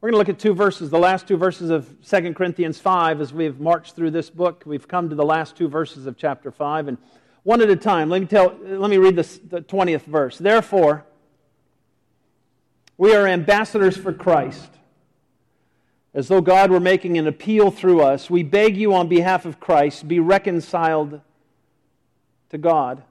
We're going to look at two verses, the last two verses of 2 Corinthians 5 as we've marched through this book. We've come to the last two verses of chapter 5 and one at a time. Let me tell let me read this, the 20th verse. Therefore, we are ambassadors for Christ. As though God were making an appeal through us, we beg you on behalf of Christ, be reconciled to God.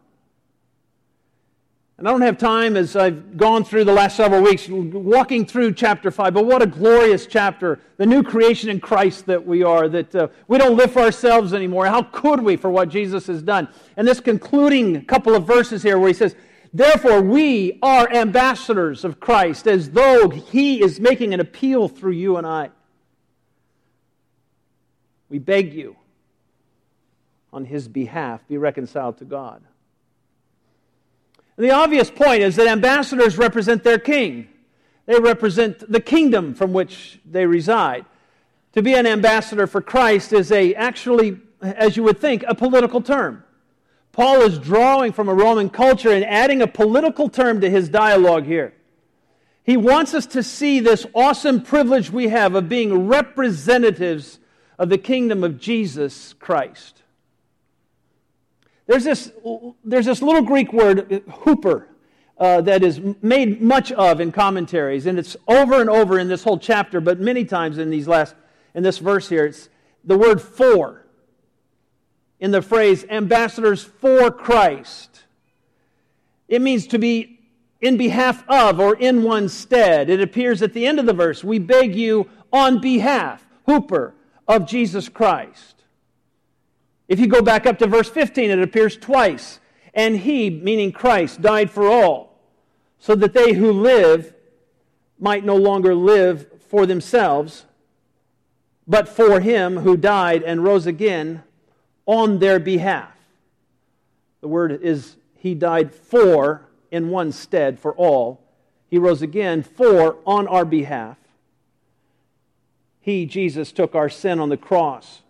And I don't have time as I've gone through the last several weeks walking through chapter 5, but what a glorious chapter. The new creation in Christ that we are, that uh, we don't live for ourselves anymore. How could we for what Jesus has done? And this concluding couple of verses here where he says, Therefore, we are ambassadors of Christ, as though he is making an appeal through you and I. We beg you on his behalf, be reconciled to God. The obvious point is that ambassadors represent their king. They represent the kingdom from which they reside. To be an ambassador for Christ is a actually, as you would think, a political term. Paul is drawing from a Roman culture and adding a political term to his dialogue here. He wants us to see this awesome privilege we have of being representatives of the kingdom of Jesus Christ. There's this, there's this little Greek word, huper, uh, that is made much of in commentaries, and it's over and over in this whole chapter, but many times in these last, in this verse here, it's the word for in the phrase ambassadors for Christ. It means to be in behalf of or in one's stead. It appears at the end of the verse, we beg you on behalf, huper, of Jesus Christ. If you go back up to verse 15, it appears twice. And he, meaning Christ, died for all, so that they who live might no longer live for themselves, but for him who died and rose again on their behalf. The word is he died for in one stead for all. He rose again for on our behalf. He, Jesus, took our sin on the cross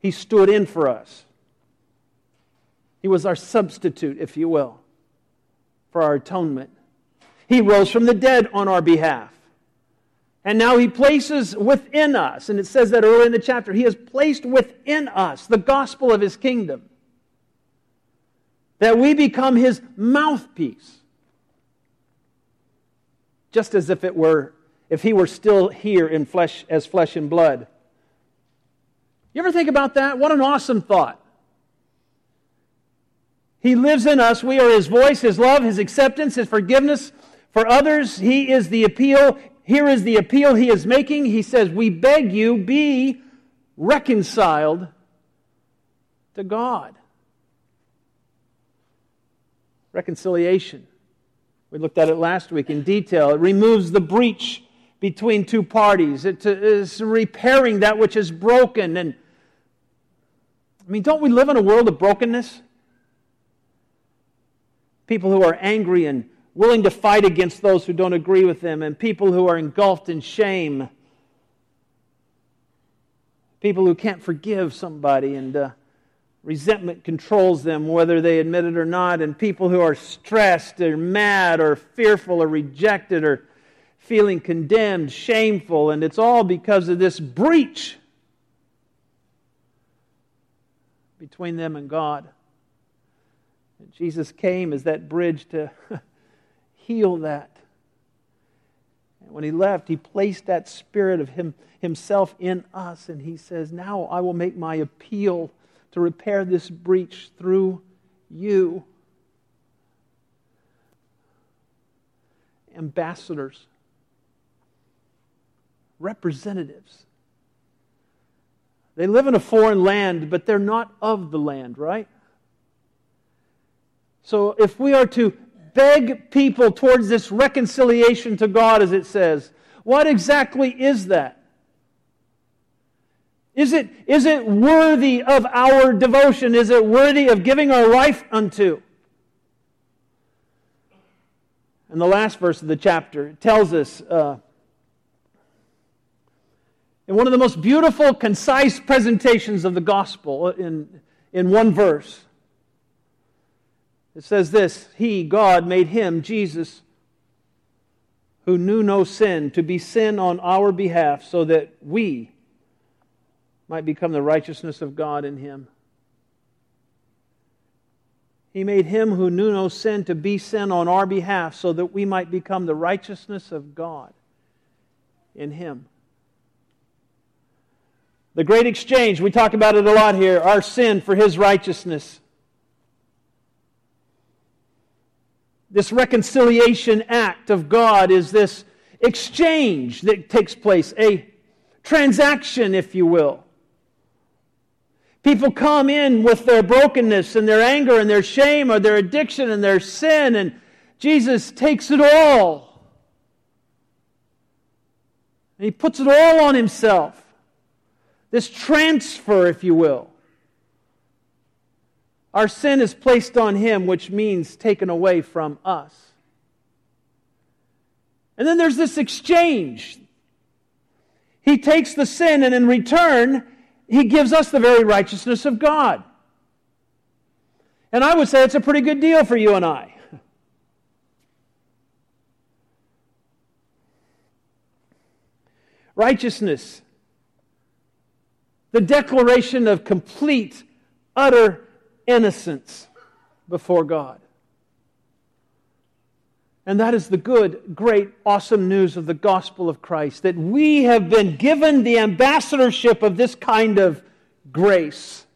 he stood in for us. He was our substitute, if you will, for our atonement. He rose from the dead on our behalf. And now he places within us, and it says that early in the chapter, he has placed within us the gospel of his kingdom. That we become his mouthpiece. Just as if it were, if he were still here in flesh as flesh and blood. You ever think about that? What an awesome thought. He lives in us. We are His voice, His love, His acceptance, His forgiveness. For others, He is the appeal. Here is the appeal He is making. He says, We beg you, be reconciled to God. Reconciliation. We looked at it last week in detail. It removes the breach between two parties. It is repairing that which is broken. And I mean, don't we live in a world of brokenness? People who are angry and willing to fight against those who don't agree with them, and people who are engulfed in shame. People who can't forgive somebody and uh, resentment controls them whether they admit it or not, and people who are stressed or mad or fearful or rejected or feeling condemned, shameful, and it's all because of this breach between them and God. And Jesus came as that bridge to heal that. And when he left, he placed that spirit of him, himself in us, and he says, Now I will make my appeal to repair this breach through you. Ambassadors representatives. They live in a foreign land, but they're not of the land, right? So if we are to beg people towards this reconciliation to God, as it says, what exactly is that? Is it, is it worthy of our devotion? Is it worthy of giving our life unto? And the last verse of the chapter tells us uh, in one of the most beautiful, concise presentations of the gospel in, in one verse. It says this He, God, made him, Jesus, who knew no sin to be sin on our behalf so that we might become the righteousness of God in him. He made him who knew no sin to be sin on our behalf so that we might become the righteousness of God in him. The great exchange, we talk about it a lot here our sin for his righteousness. This reconciliation act of God is this exchange that takes place, a transaction, if you will. People come in with their brokenness and their anger and their shame or their addiction and their sin, and Jesus takes it all. And he puts it all on himself. This transfer, if you will. Our sin is placed on him, which means taken away from us. And then there's this exchange. He takes the sin, and in return, he gives us the very righteousness of God. And I would say it's a pretty good deal for you and I. Righteousness, the declaration of complete, utter innocence before God. And that is the good, great, awesome news of the gospel of Christ that we have been given the ambassadorship of this kind of grace.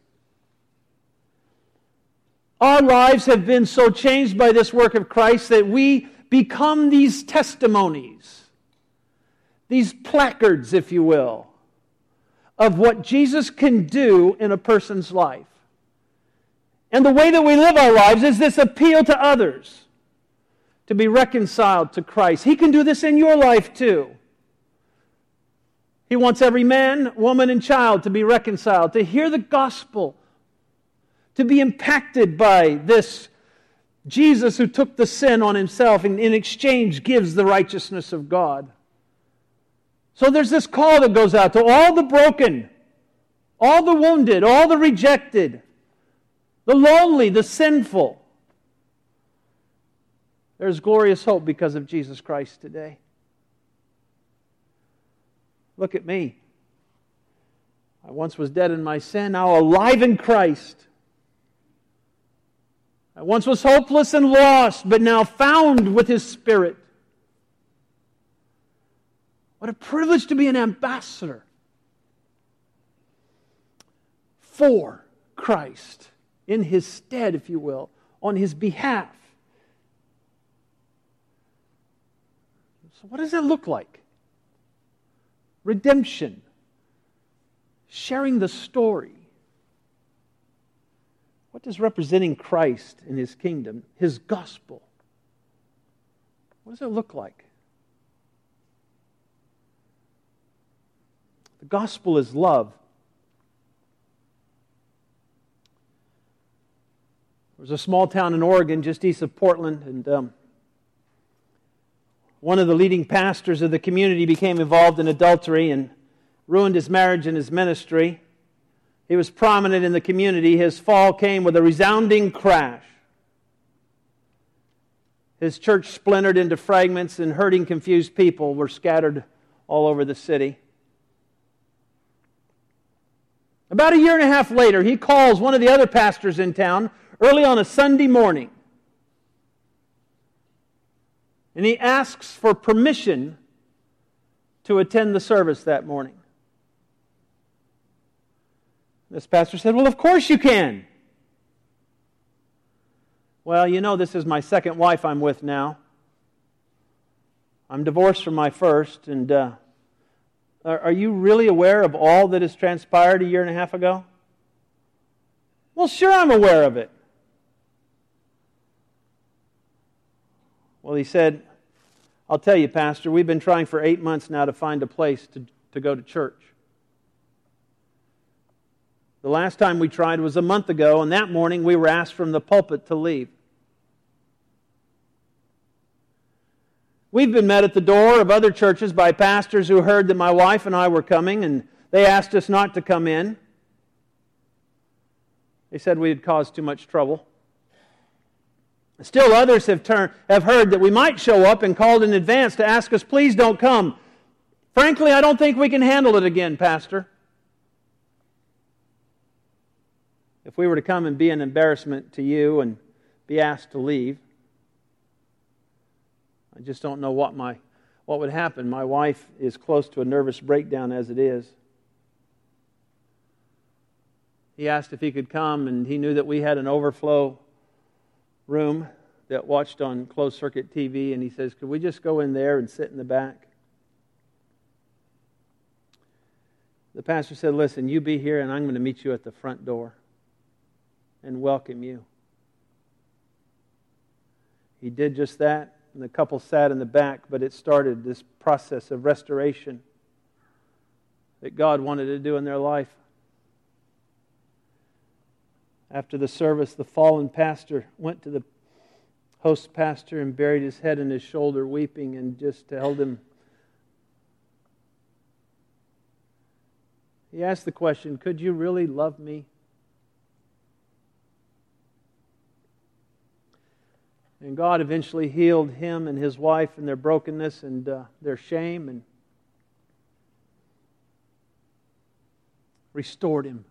Our lives have been so changed by this work of Christ that we become these testimonies, these placards, if you will, of what Jesus can do in a person's life. And the way that we live our lives is this appeal to others to be reconciled to Christ. He can do this in your life too. He wants every man, woman, and child to be reconciled, to hear the gospel, to be impacted by this Jesus who took the sin on himself and in exchange gives the righteousness of God. So there's this call that goes out to all the broken, all the wounded, all the rejected, the lonely, the sinful there's glorious hope because of Jesus Christ today. Look at me. I once was dead in my sin, now alive in Christ. I once was hopeless and lost, but now found with His Spirit. What a privilege to be an ambassador for Christ, in His stead, if you will, on His behalf. So, what does that look like? Redemption, sharing the story. What does representing Christ in his kingdom, his gospel, what does it look like? The gospel is love. There was a small town in Oregon just east of Portland, and um, one of the leading pastors of the community became involved in adultery and ruined his marriage and his ministry. He was prominent in the community. His fall came with a resounding crash. His church splintered into fragments, and hurting, confused people were scattered all over the city. About a year and a half later, he calls one of the other pastors in town early on a Sunday morning and he asks for permission to attend the service that morning. This pastor said, Well, of course you can. Well, you know, this is my second wife I'm with now. I'm divorced from my first, and uh, are you really aware of all that has transpired a year and a half ago? Well, sure, I'm aware of it. Well, he said, I'll tell you, Pastor, we've been trying for eight months now to find a place to, to go to church. The last time we tried was a month ago, and that morning we were asked from the pulpit to leave. We've been met at the door of other churches by pastors who heard that my wife and I were coming, and they asked us not to come in. They said we had caused too much trouble. Still, others have, turned, have heard that we might show up and called in advance to ask us, please don't come. Frankly, I don't think we can handle it again, Pastor. If we were to come and be an embarrassment to you and be asked to leave, I just don't know what, my, what would happen. My wife is close to a nervous breakdown as it is. He asked if he could come, and he knew that we had an overflow room that watched on closed circuit TV, and he says, Could we just go in there and sit in the back? The pastor said, Listen, you be here, and I'm going to meet you at the front door and welcome you. He did just that, and the couple sat in the back, but it started this process of restoration that God wanted to do in their life. After the service, the fallen pastor went to the host pastor and buried his head in his shoulder, weeping, and just held him. He asked the question Could you really love me? And God eventually healed him and his wife and their brokenness and uh, their shame and restored him.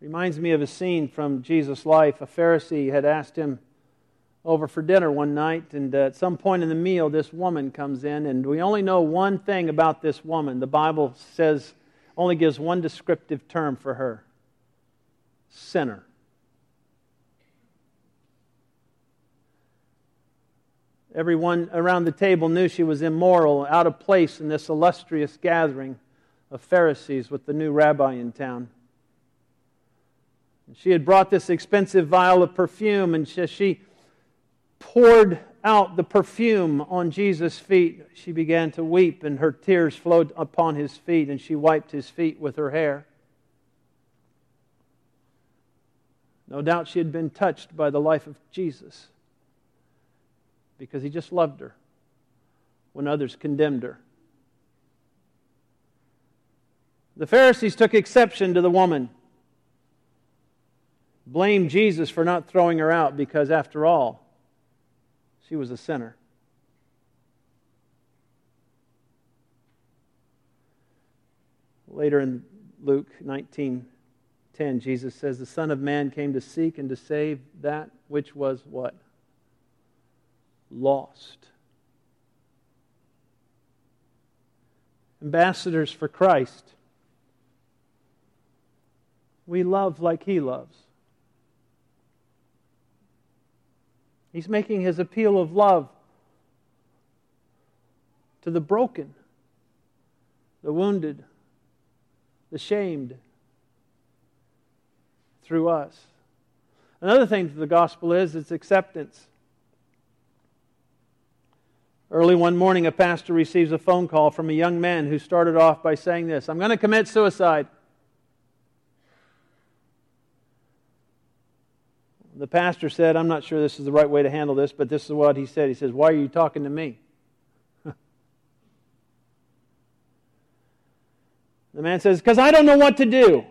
Reminds me of a scene from Jesus' life. A Pharisee had asked him over for dinner one night, and uh, at some point in the meal, this woman comes in, and we only know one thing about this woman. The Bible says, only gives one descriptive term for her sinner. Everyone around the table knew she was immoral, out of place in this illustrious gathering of Pharisees with the new rabbi in town. She had brought this expensive vial of perfume, and she poured out the perfume on Jesus' feet. She began to weep, and her tears flowed upon his feet, and she wiped his feet with her hair. No doubt she had been touched by the life of Jesus because he just loved her when others condemned her. The Pharisees took exception to the woman blamed Jesus for not throwing her out because, after all, she was a sinner. Later in Luke 19:10, Jesus says, "The Son of Man came to seek and to save that which was what? Lost." Ambassadors for Christ. We love like he loves. He's making his appeal of love to the broken, the wounded, the shamed through us. Another thing that the gospel is its acceptance. Early one morning, a pastor receives a phone call from a young man who started off by saying this I'm going to commit suicide. the pastor said, I'm not sure this is the right way to handle this, but this is what he said. He says, Why are you talking to me? the man says, Because I don't know what to do.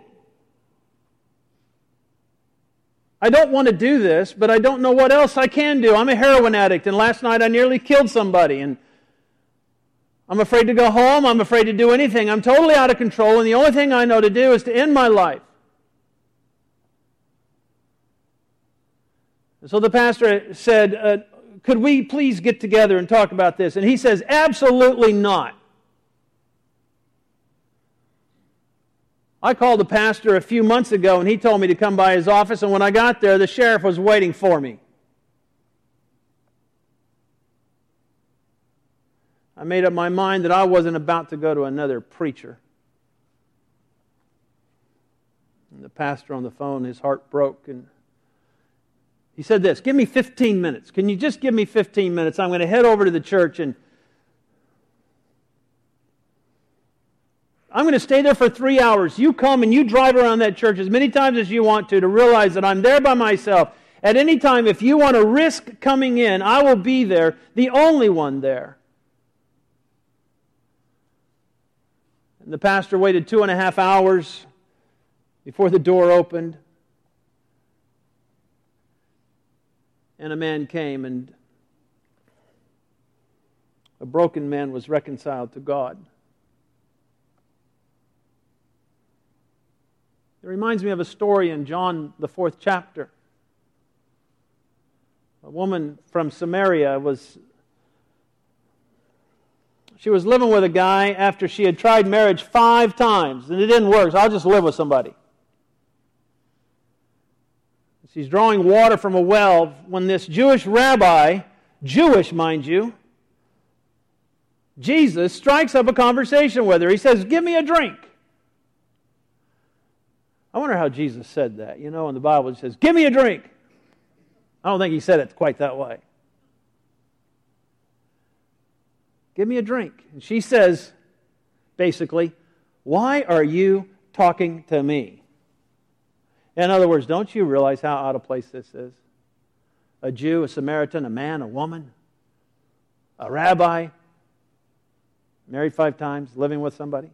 I don't want to do this, but I don't know what else I can do. I'm a heroin addict, and last night I nearly killed somebody, and I'm afraid to go home. I'm afraid to do anything. I'm totally out of control, and the only thing I know to do is to end my life. And so the pastor said, uh, Could we please get together and talk about this? And he says, Absolutely not. I called the pastor a few months ago and he told me to come by his office, and when I got there, the sheriff was waiting for me. I made up my mind that I wasn't about to go to another preacher. And the pastor on the phone, his heart broke, and he said this Give me 15 minutes. Can you just give me 15 minutes? I'm going to head over to the church and I'm going to stay there for three hours. You come and you drive around that church as many times as you want to to realize that I'm there by myself. At any time, if you want to risk coming in, I will be there, the only one there. And the pastor waited two and a half hours before the door opened. And a man came, and a broken man was reconciled to God. It reminds me of a story in John, the fourth chapter. A woman from Samaria was she was living with a guy after she had tried marriage five times and it didn't work. So I'll just live with somebody. She's drawing water from a well when this Jewish rabbi, Jewish mind you, Jesus strikes up a conversation with her. He says, Give me a drink. I wonder how Jesus said that. You know, in the Bible, it says, Give me a drink. I don't think he said it quite that way. Give me a drink. And she says, basically, Why are you talking to me? In other words, don't you realize how out of place this is? A Jew, a Samaritan, a man, a woman, a rabbi, married five times, living with somebody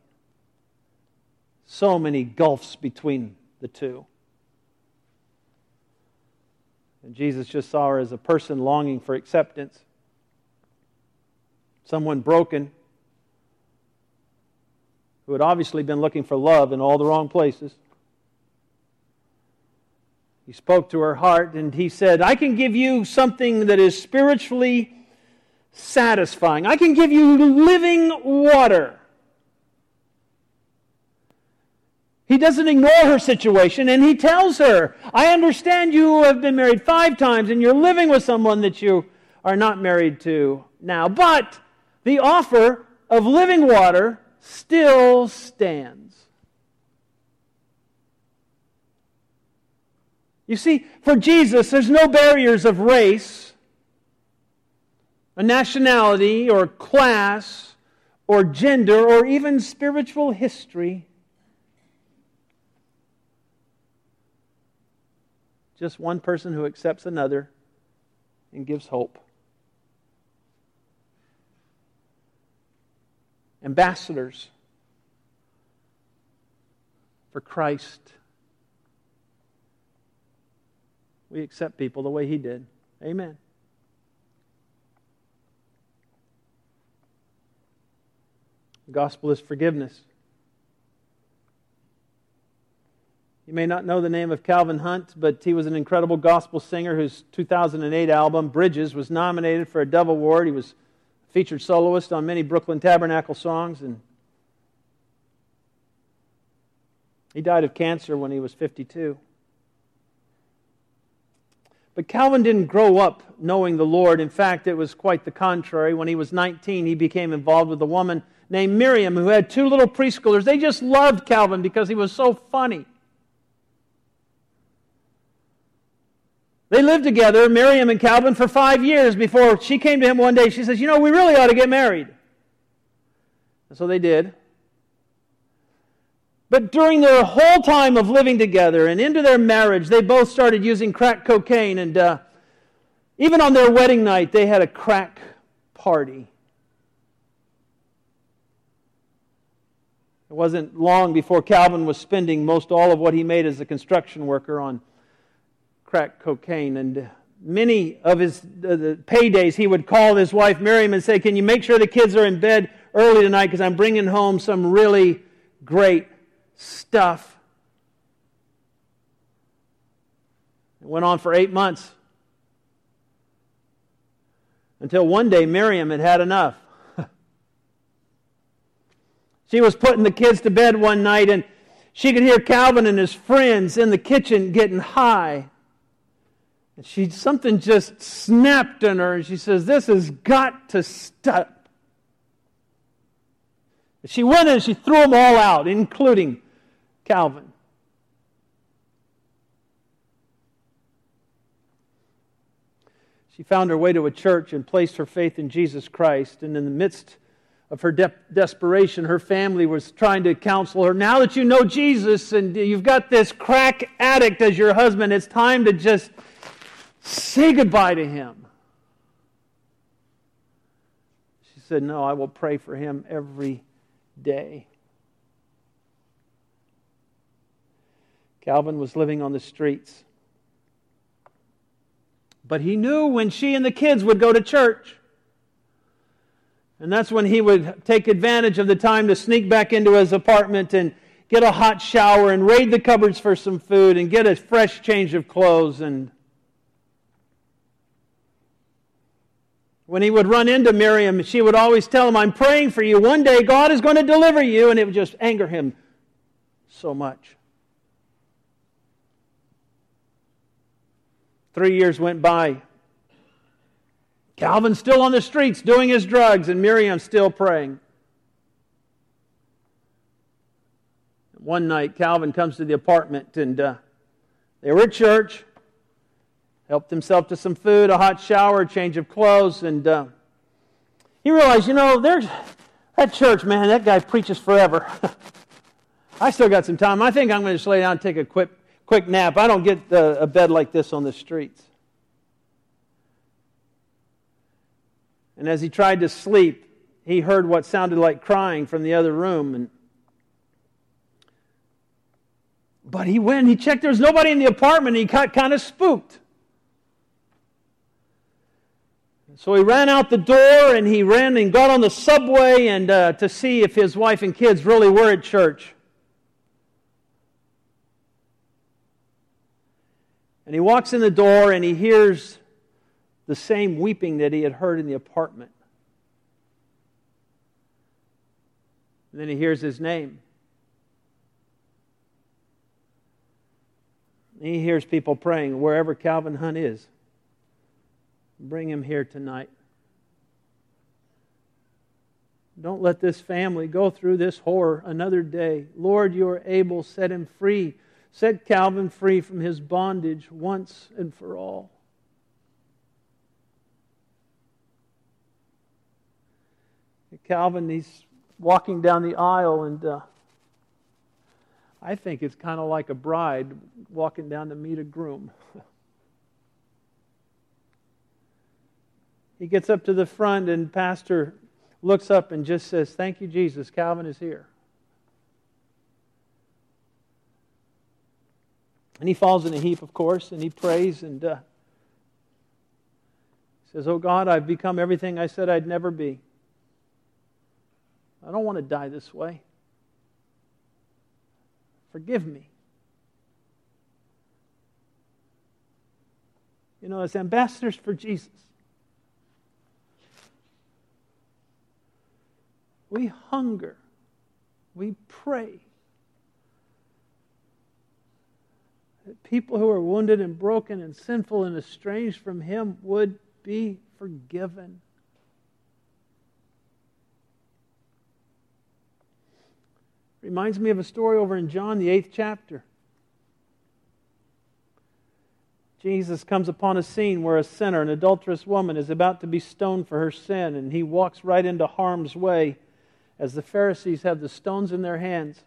so many gulfs between the two. And Jesus just saw her as a person longing for acceptance, someone broken who had obviously been looking for love in all the wrong places. He spoke to her heart and he said, I can give you something that is spiritually satisfying. I can give you living water. He doesn't ignore her situation and he tells her, I understand you have been married five times and you're living with someone that you are not married to now, but the offer of living water still stands. You see, for Jesus, there's no barriers of race, a nationality, or class, or gender, or even spiritual history. Just one person who accepts another and gives hope. Ambassadors for Christ. We accept people the way He did. Amen. The gospel is forgiveness. You may not know the name of Calvin Hunt, but he was an incredible gospel singer whose 2008 album, Bridges, was nominated for a Dove Award. He was featured soloist on many Brooklyn Tabernacle songs, and he died of cancer when he was 52. But Calvin didn't grow up knowing the Lord. In fact, it was quite the contrary. When he was 19, he became involved with a woman named Miriam who had two little preschoolers. They just loved Calvin because he was so funny. They lived together, Miriam and Calvin, for five years before she came to him one day. She says, You know, we really ought to get married. And so they did. But during their whole time of living together and into their marriage, they both started using crack cocaine. And uh, even on their wedding night, they had a crack party. It wasn't long before Calvin was spending most all of what he made as a construction worker on crack cocaine. And many of his uh, paydays, he would call his wife Miriam and say, Can you make sure the kids are in bed early tonight because I'm bringing home some really great stuff? It went on for eight months until one day Miriam had had enough. she was putting the kids to bed one night and she could hear Calvin and his friends in the kitchen getting high. And she something just snapped in her, and she says, This has got to stop. She went and she threw them all out, including Calvin. She found her way to a church and placed her faith in Jesus Christ. And in the midst of her de- desperation, her family was trying to counsel her. Now that you know Jesus and you've got this crack addict as your husband, it's time to just Say goodbye to him. She said, No, I will pray for him every day. Calvin was living on the streets, But he knew when she and the kids would go to church. And that's when he would take advantage of the time to sneak back into his apartment and get a hot shower and raid the cupboards for some food and get a fresh change of clothes and when he would run into Miriam, she would always tell him, I'm praying for you. One day God is going to deliver you. And it would just anger him so much. Three years went by. Calvin's still on the streets doing his drugs, and Miriam's still praying. One night, Calvin comes to the apartment, and uh, they were at church, helped himself to some food, a hot shower, a change of clothes, and uh, he realized, you know, there's that church, man, that guy preaches forever. I still got some time. I think I'm going to just lay down and take a quick quick nap. I don't get a bed like this on the streets. And as he tried to sleep, he heard what sounded like crying from the other room. And but he went, he checked, there was nobody in the apartment, he got kind of spooked. So he ran out the door and he ran and got on the subway and uh, to see if his wife and kids really were at church. And he walks in the door and he hears the same weeping that he had heard in the apartment. And then he hears his name. And he hears people praying wherever Calvin Hunt is. Bring him here tonight. Don't let this family go through this horror another day. Lord, you are able, set him free set Calvin free from his bondage once and for all. Calvin, he's walking down the aisle, and uh, I think it's kind of like a bride walking down to meet a groom. he gets up to the front, and Pastor looks up and just says, Thank you, Jesus. Calvin is here. And he falls in a heap, of course, and he prays and uh, says, Oh God, I've become everything I said I'd never be. I don't want to die this way. Forgive me. You know, as ambassadors for Jesus, we hunger, we pray that people who are wounded and broken and sinful and estranged from Him would be forgiven. Reminds me of a story over in John, the eighth chapter. Jesus comes upon a scene where a sinner, an adulterous woman, is about to be stoned for her sin, and he walks right into harm's way as the Pharisees have the stones in their hands.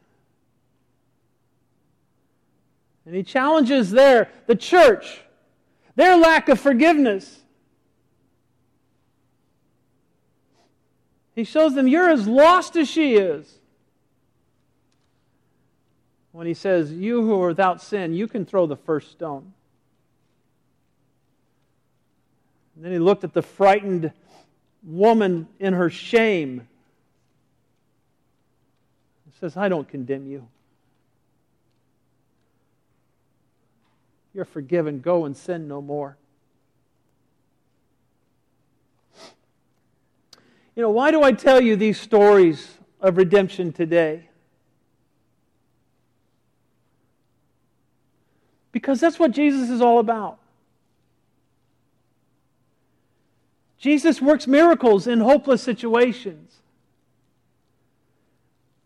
And he challenges there the church, their lack of forgiveness. He shows them, You're as lost as she is. When he says, You who are without sin, you can throw the first stone. And then he looked at the frightened woman in her shame. Says, I don't condemn you. You're forgiven. Go and sin no more. You know, why do I tell you these stories of redemption today? Because that's what Jesus is all about. Jesus works miracles in hopeless situations.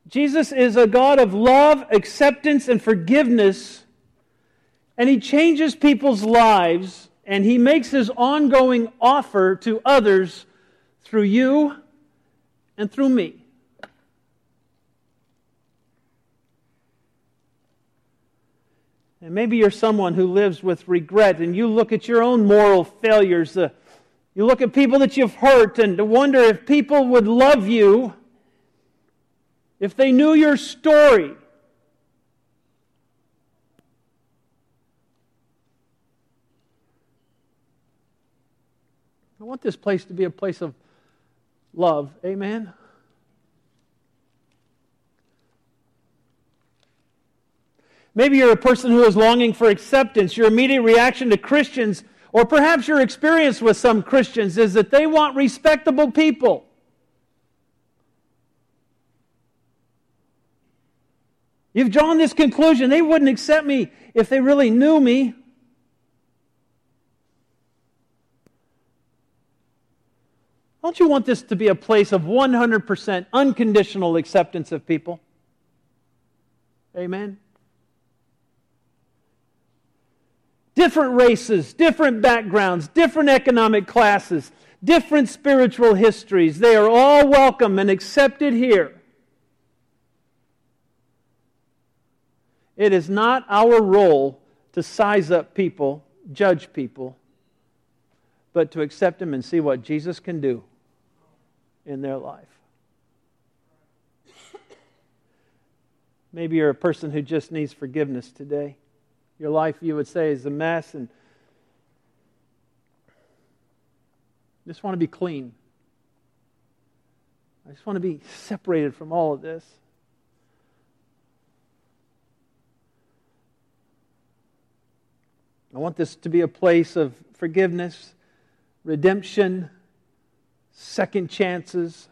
Jesus is a God of love, acceptance, and forgiveness and he changes people's lives and he makes his ongoing offer to others through you and through me. And maybe you're someone who lives with regret and you look at your own moral failures. Uh, you look at people that you've hurt and wonder if people would love you if they knew your story. I want this place to be a place of love. Amen. Maybe you're a person who is longing for acceptance. Your immediate reaction to Christians, or perhaps your experience with some Christians, is that they want respectable people. You've drawn this conclusion. They wouldn't accept me if they really knew me. Don't you want this to be a place of 100% unconditional acceptance of people? Amen. Different races, different backgrounds, different economic classes, different spiritual histories. They are all welcome and accepted here. It is not our role to size up people, judge people, but to accept them and see what Jesus can do in their life. Maybe you're a person who just needs forgiveness today. Your life, you would say, is a mess and just want to be clean. I just want to be separated from all of this. I want this to be a place of forgiveness, redemption, second chances.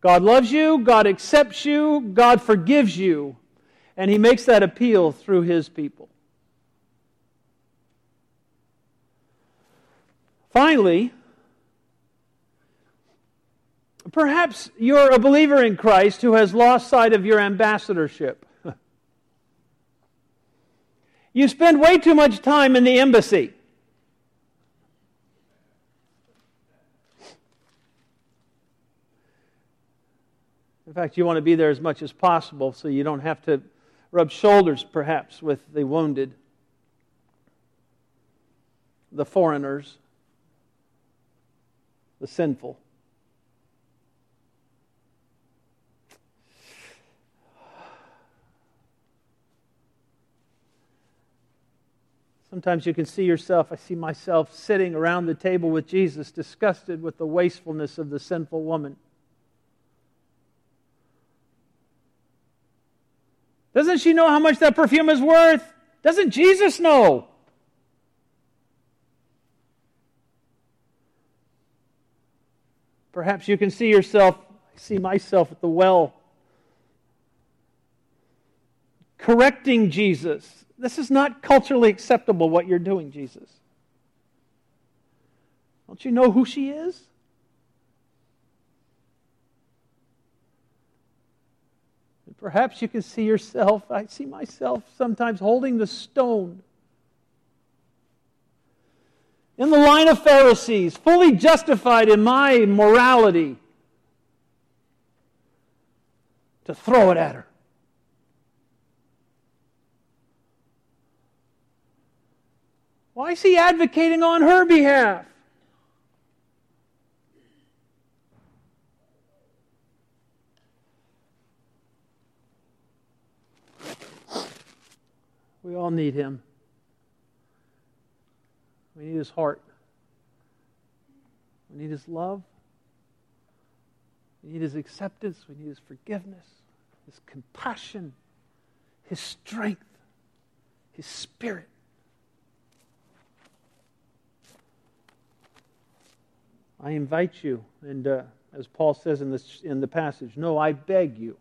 God loves you, God accepts you, God forgives you, and He makes that appeal through His people. Finally, perhaps you're a believer in Christ who has lost sight of your ambassadorship. You spend way too much time in the embassy. In fact, you want to be there as much as possible so you don't have to rub shoulders, perhaps, with the wounded, the foreigners, the sinful. Sometimes you can see yourself, I see myself sitting around the table with Jesus, disgusted with the wastefulness of the sinful woman. Doesn't she know how much that perfume is worth? Doesn't Jesus know? Perhaps you can see yourself, I see myself at the well, correcting Jesus this is not culturally acceptable what you're doing, Jesus. Don't you know who she is? And perhaps you can see yourself, I see myself sometimes holding the stone in the line of Pharisees, fully justified in my morality, to throw it at her. Why is he advocating on her behalf? We all need him. We need his heart. We need his love. We need his acceptance. We need his forgiveness, his compassion, his strength, his spirit. I invite you, and uh, as Paul says in, this, in the passage, no, I beg you,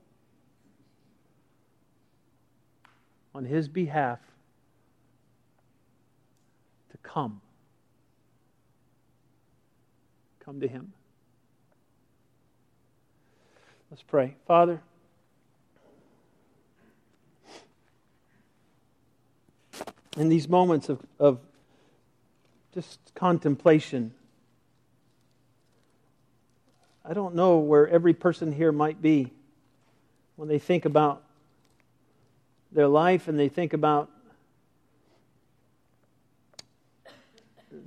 on his behalf, to come. Come to him. Let's pray. Father, in these moments of, of just contemplation, I don't know where every person here might be when they think about their life and they think about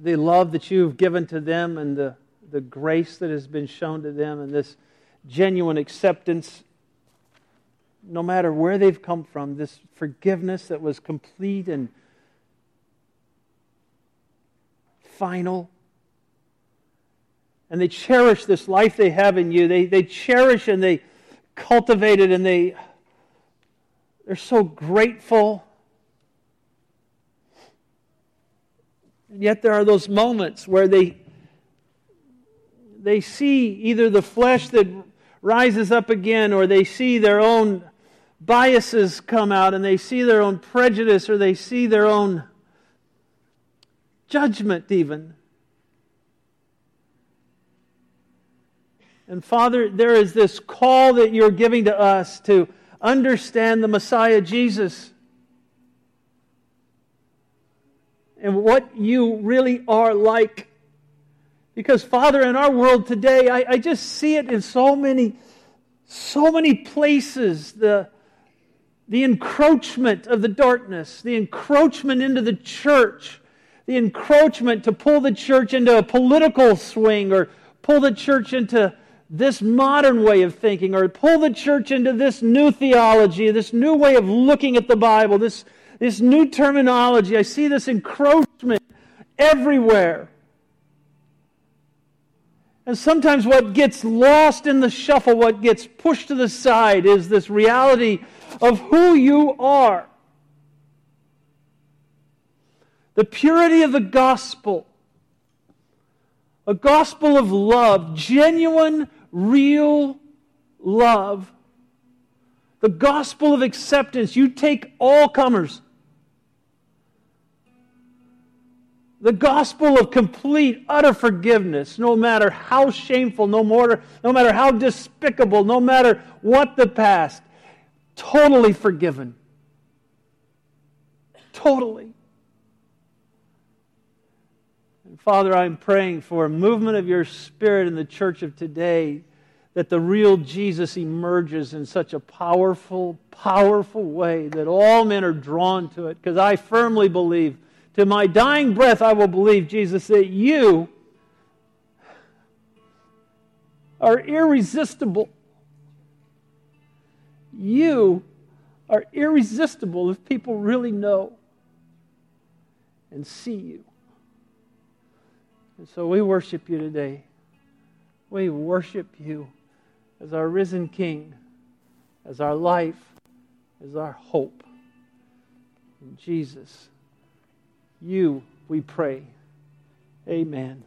the love that you've given to them and the, the grace that has been shown to them and this genuine acceptance, no matter where they've come from, this forgiveness that was complete and final. And they cherish this life they have in you. They, they cherish and they cultivate it and they, they're so grateful. And yet there are those moments where they, they see either the flesh that rises up again or they see their own biases come out and they see their own prejudice or they see their own judgment, even. And Father, there is this call that you're giving to us to understand the Messiah Jesus and what you really are like. Because, Father, in our world today, I, I just see it in so many, so many places. The, the encroachment of the darkness, the encroachment into the church, the encroachment to pull the church into a political swing or pull the church into this modern way of thinking or pull the church into this new theology, this new way of looking at the Bible, this, this new terminology. I see this encroachment everywhere. And sometimes what gets lost in the shuffle, what gets pushed to the side, is this reality of who you are. The purity of the gospel. A gospel of love, genuine real love, the gospel of acceptance. You take all comers. The gospel of complete, utter forgiveness, no matter how shameful, no matter, no matter how despicable, no matter what the past, totally forgiven. Totally. Father, I'm praying for a movement of your Spirit in the church of today that the real Jesus emerges in such a powerful, powerful way that all men are drawn to it. Because I firmly believe, to my dying breath, I will believe, Jesus, that you are irresistible. You are irresistible if people really know and see you. And so we worship you today. We worship you as our risen King, as our life, as our hope. In Jesus, you we pray. Amen.